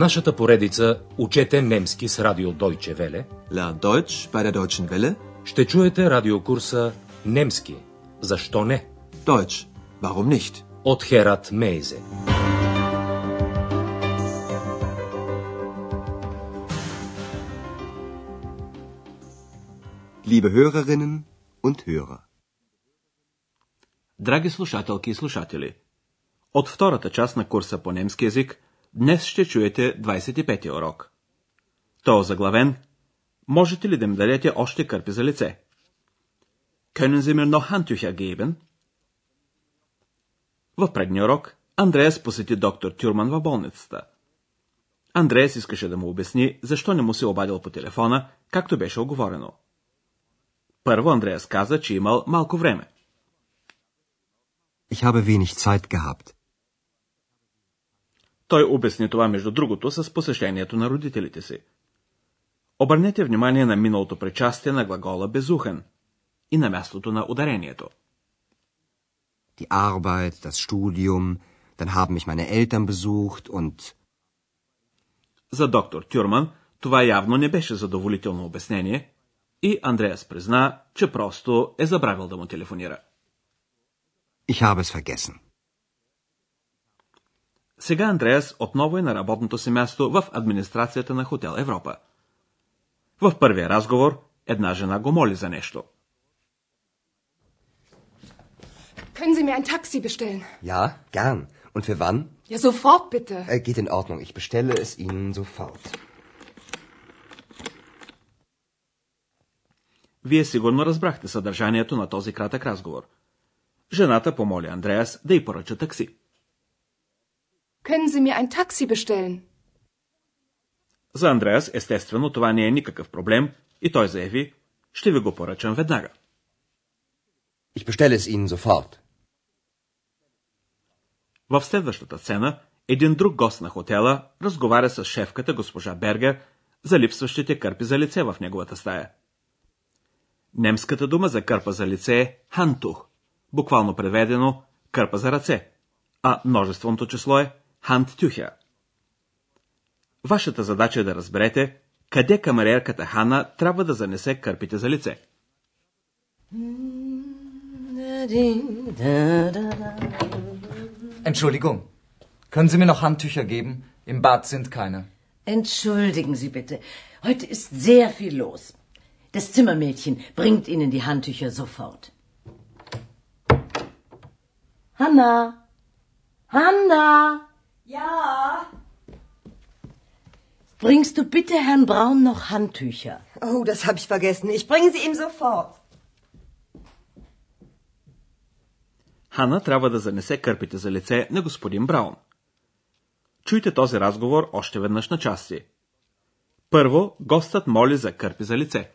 нашата поредица Учете немски с радио Deutsche Welle Lern Deutsch bei der Deutschen Welle. ще чуете радиокурса Немски. Защо не? Deutsch. Warum nicht? От Херат Мейзе. Liebe Hörerinnen und Hörer. Драги слушателки и слушатели, от втората част на курса по немски язик днес ще чуете 25-ти урок. То заглавен Можете ли да ми дадете още кърпи за лице? Können Sie mir noch Handtücher geben? В предния урок Андреас посети доктор Тюрман в болницата. Андреас искаше да му обясни защо не му се обадил по телефона, както беше оговорено. Първо Андреас каза, че имал малко време. Ich habe wenig Zeit gehabt. Той обясни това между другото с посещението на родителите си. Обърнете внимание на миналото причастие на глагола безухен и на мястото на ударението. Die Arbeit, das Studium, dann haben mich meine Eltern besucht und За доктор Тюрман това явно не беше задоволително обяснение и Андреас призна, че просто е забравил да му телефонира. ich habe es vergessen. Сега Андреас отново е на работното си място в администрацията на Хотел Европа. В първия разговор една жена го моли за нещо. Können Sie mir ein Taxi bestellen? Ja, gern. Und für wann? Ja, sofort bitte. Äh, geht in Ordnung. Ich bestelle es Ihnen sofort. Вие сигурно разбрахте съдържанието на този кратък разговор. Жената помоли Андреас да й поръча такси. Können Sie mir ein Taxi bestellen? За Андреас, естествено, това не е никакъв проблем и той заяви, ще ви го поръчам веднага. Ich bestelle es Ihnen sofort. В следващата сцена един друг гост на хотела разговаря с шефката госпожа Бергер за липсващите кърпи за лице в неговата стая. Немската дума за кърпа за лице е хантух, буквално преведено кърпа за ръце, а множественото число е ханттюхер. Вашата задача е да разберете къде камериерката Хана трябва да занесе кърпите за лице. Entschuldigung, können Sie mir noch Handtücher geben? Im Bad sind keine. Entschuldigen Sie bitte. Heute ist sehr viel los. Das Zimmermädchen bringt Ihnen die Handtücher sofort. Hanna! Hanna! Ja, Bringst du bitte Herrn Braun noch Handtücher? oh, das habe ich vergessen. Ich bringe sie ihm sofort. Хана трябва да занесе кърпите за лице на господин Браун. Чуйте този разговор още веднъж на части. Първо, гостът моли за кърпи за лице.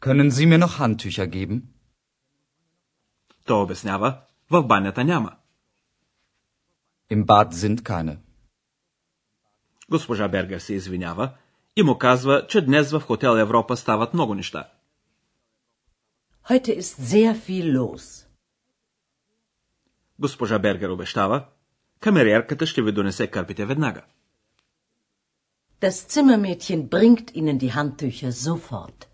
Können Sie mir noch Handtücher geben? Той обяснява, в банята няма. Im Bad sind keine. Госпожа Бергер се извинява и му казва, че днес в Хотел Европа стават много неща. Heute ist sehr viel los. Госпожа Бергер обещава, камериерката ще ви донесе кърпите веднага. Das Zimmermädchen bringt Ihnen die Handtücher sofort.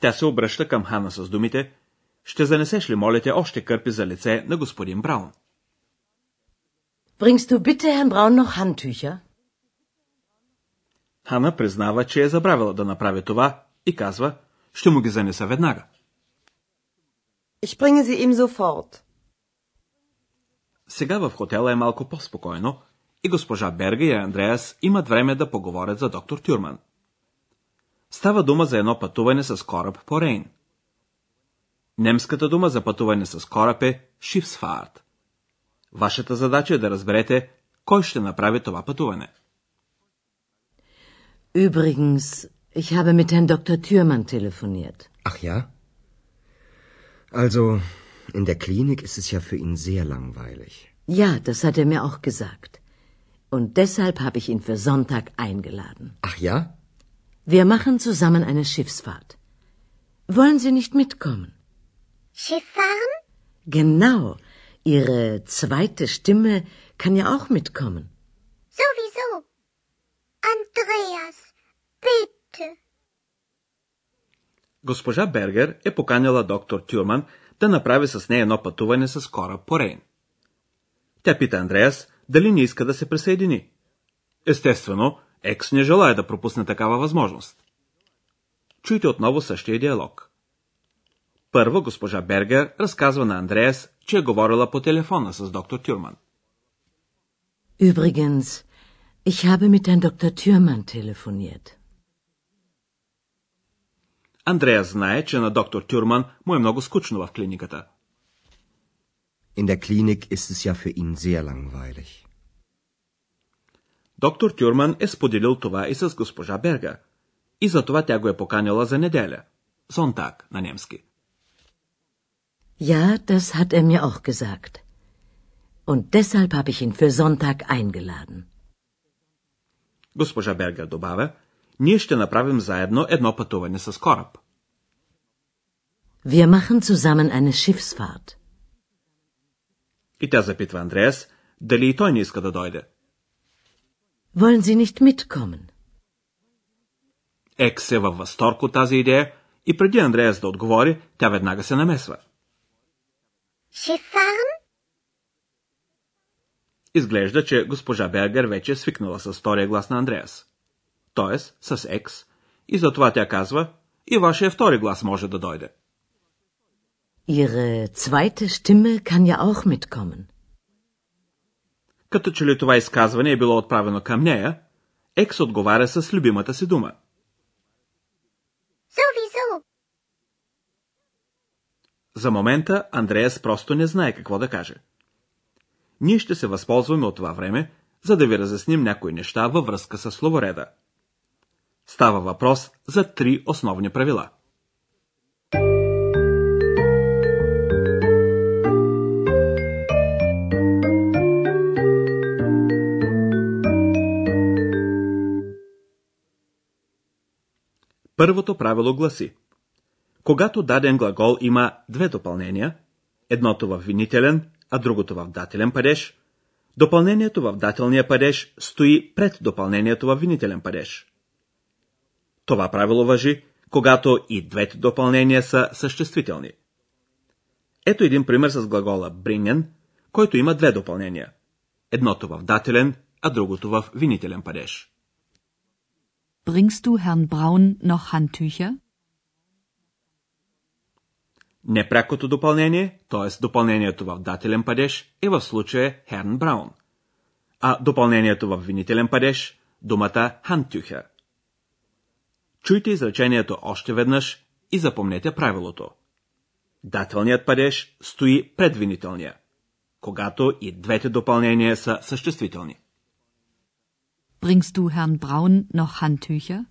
Тя се обръща към Хана с думите, ще занесеш ли, молите, още кърпи за лице на господин Браун? Bringst du bitte Herrn Braun noch Handtücher? Хана признава, че е забравила да направи това и казва, ще му ги занеса веднага. Ich bringe sie ihm sofort. Сега в хотела е малко по-спокойно и госпожа Берга и Андреас имат време да поговорят за доктор Тюрман. Става дума за едно пътуване с кораб по Рейн. Немската дума за пътуване с кораб е Schiffsfahrt. Вашата задача е да разберете кой ще направи това пътуване. Übrigens, ich habe mit Herrn Dr. Thürmann telefoniert. Ach ja? Also, in der Klinik ist es ja für ihn sehr langweilig. Ja, das hat er mir auch gesagt. Und deshalb habe ich ihn für Sonntag eingeladen. Ach ja? Wir machen zusammen eine Schiffsfahrt. Wollen Sie nicht mitkommen? Schiff fahren? Genau. Ihre zweite Stimme kann ja auch mitkommen. Andreas, bitte. Госпожа Бергер е поканила доктор Тюрман да направи с нея едно пътуване с кораб по Рейн. Тя пита Андреас дали не иска да се присъедини. Естествено, Екс не желая да пропусне такава възможност. Чуйте отново същия диалог. Първо госпожа Бергер разказва на Андреас, че е говорила по телефона с доктор Тюрман. Übrigens, ich habe mit Herrn Dr. Thürmann telefoniert. Андреас знае, че на доктор Тюрман му е много скучно в клиниката. In der Klinik ist es ja für ihn sehr langweilig. Доктор Тюрман е споделил това и с госпожа Берга. И затова тя го е поканила за неделя. Сонтак на немски. Ja, das hat er mir auch gesagt. Und deshalb habe ich ihn für Sonntag eingeladen. Госпожа Берга добавя, ние ще направим заедно едно пътуване с кораб. Wir machen zusammen eine Schiffsfahrt. И тя запитва Андреас, дали и той не иска да дойде. Wollen Sie nicht mitkommen? Екс е във възторг от тази идея и преди Андреас да отговори, тя веднага се намесва. Schifffahren? Изглежда, че госпожа Бергер вече е свикнала с втория глас на Андреас. Тоест, с Екс. И затова тя казва, и вашия втори глас може да дойде. Ihre zweite Stimme kann ja auch mitkommen. Като че ли това изказване е било отправено към нея, Екс отговаря с любимата си дума. Sowieso. За момента Андреас просто не знае какво да каже. Ние ще се възползваме от това време, за да ви разясним някои неща във връзка с словореда. Става въпрос за три основни правила. Първото правило гласи Когато даден глагол има две допълнения, едното в винителен, а другото в дателен падеж, допълнението в дателния падеж стои пред допълнението в винителен падеж. Това правило въжи, когато и двете допълнения са съществителни. Ето един пример с глагола bringen, който има две допълнения. Едното в дателен, а другото в винителен падеж. Bringst du Herrn Braun noch Handtücher? Непрякото допълнение, т.е. допълнението в дателен падеж, е в случая Herrn Braun, а допълнението в винителен падеж – думата Handtücher. Чуйте изречението още веднъж и запомнете правилото. Дателният падеж стои пред винителния, когато и двете допълнения са съществителни. Bringst du Herrn Braun noch Handtücher?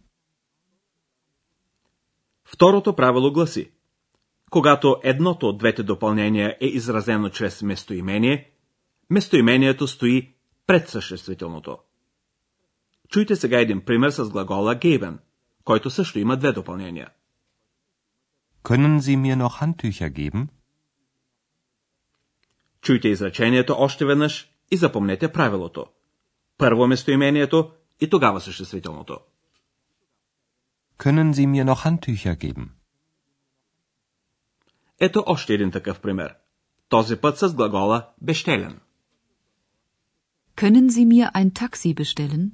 Второто правило гласи Когато едното от двете допълнения е изразено чрез местоимение, местоимението стои пред съществителното. Чуйте сега един пример с глагола geben, който също има две допълнения. Können Sie mir noch Handtücher geben? Чуйте изречението още веднъж и запомнете правилото. Първо местоимението и тогава съществителното. Können Sie mir noch Handtücher geben? Ето още един такъв пример. Този път с глагола bestellen. Können Sie mir ein Taxi bestellen?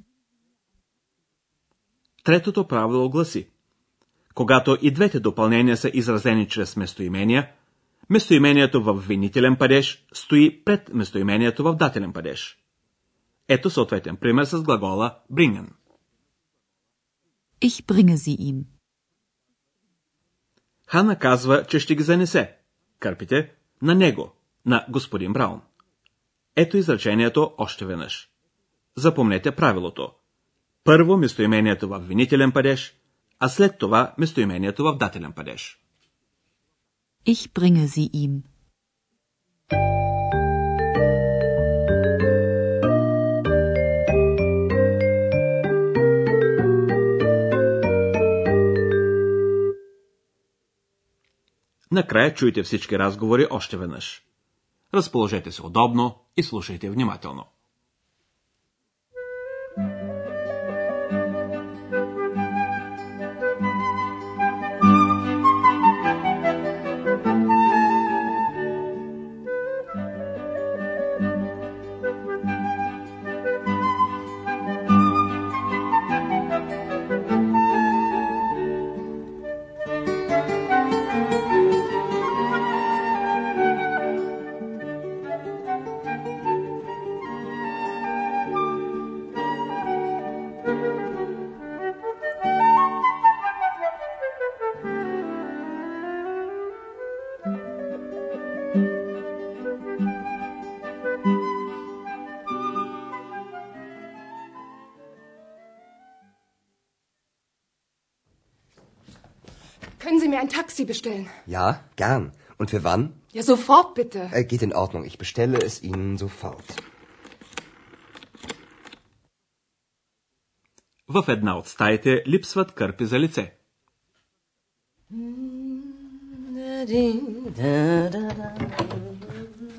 Третото правило гласи. Когато и двете допълнения са изразени чрез местоимения, местоимението в винителен падеж стои пред местоимението в дателен падеж. Ето съответен пример с глагола bringen. Ich bringe sie ihm. Хана казва, че ще ги занесе. Кърпите на него, на господин Браун. Ето изречението още веднъж. Запомнете правилото. Първо местоимението в винителен падеж, а след това местоимението в дателен падеж. Ich bringe sie ihm. Накрая чуйте всички разговори още веднъж. Разположете се удобно и слушайте внимателно. ein Taxi bestellen? Ja, gern. Und für wann? Ja, sofort bitte. Äh, geht in Ordnung. Ich bestelle es Ihnen sofort. В една от стаите липсват кърпи за лице.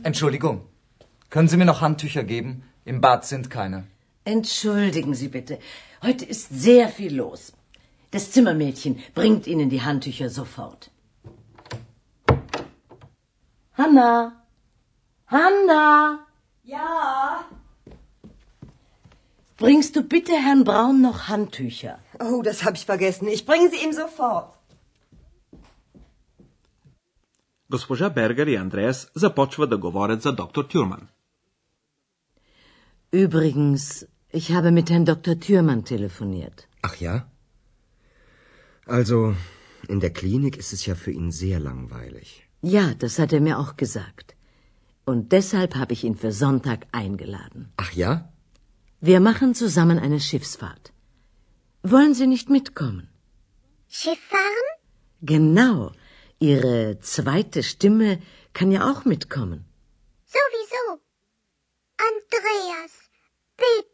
Entschuldigung. Können Sie mir noch Handtücher geben? Im Bad sind keine. Entschuldigen Sie bitte. Heute ist sehr viel los. Das Zimmermädchen bringt Ihnen die Handtücher sofort. Hanna! Hanna! Ja. Bringst du bitte Herrn Braun noch Handtücher? Oh, das habe ich vergessen. Ich bringe sie ihm sofort. Госпожа Бергер и Андреас започват да говорят за доктор Тюрман. Übrigens, ich habe mit Herrn Dr. Thürmann telefoniert. Ach ja? Also, in der Klinik ist es ja für ihn sehr langweilig. Ja, das hat er mir auch gesagt. Und deshalb habe ich ihn für Sonntag eingeladen. Ach ja? Wir machen zusammen eine Schiffsfahrt. Wollen Sie nicht mitkommen? Schiff fahren? Genau. Ihre zweite Stimme kann ja auch mitkommen. Sowieso. Andreas, bitte.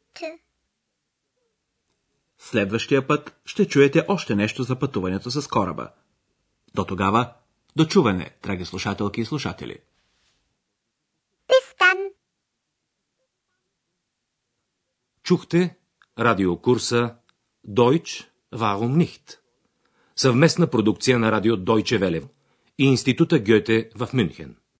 Следващия път ще чуете още нещо за пътуването с кораба. До тогава, до чуване, драги слушателки и слушатели. Dann. Чухте радиокурса Deutsch Warum nicht? Съвместна продукция на радио Deutsche Welle и Института Гьоте в Мюнхен.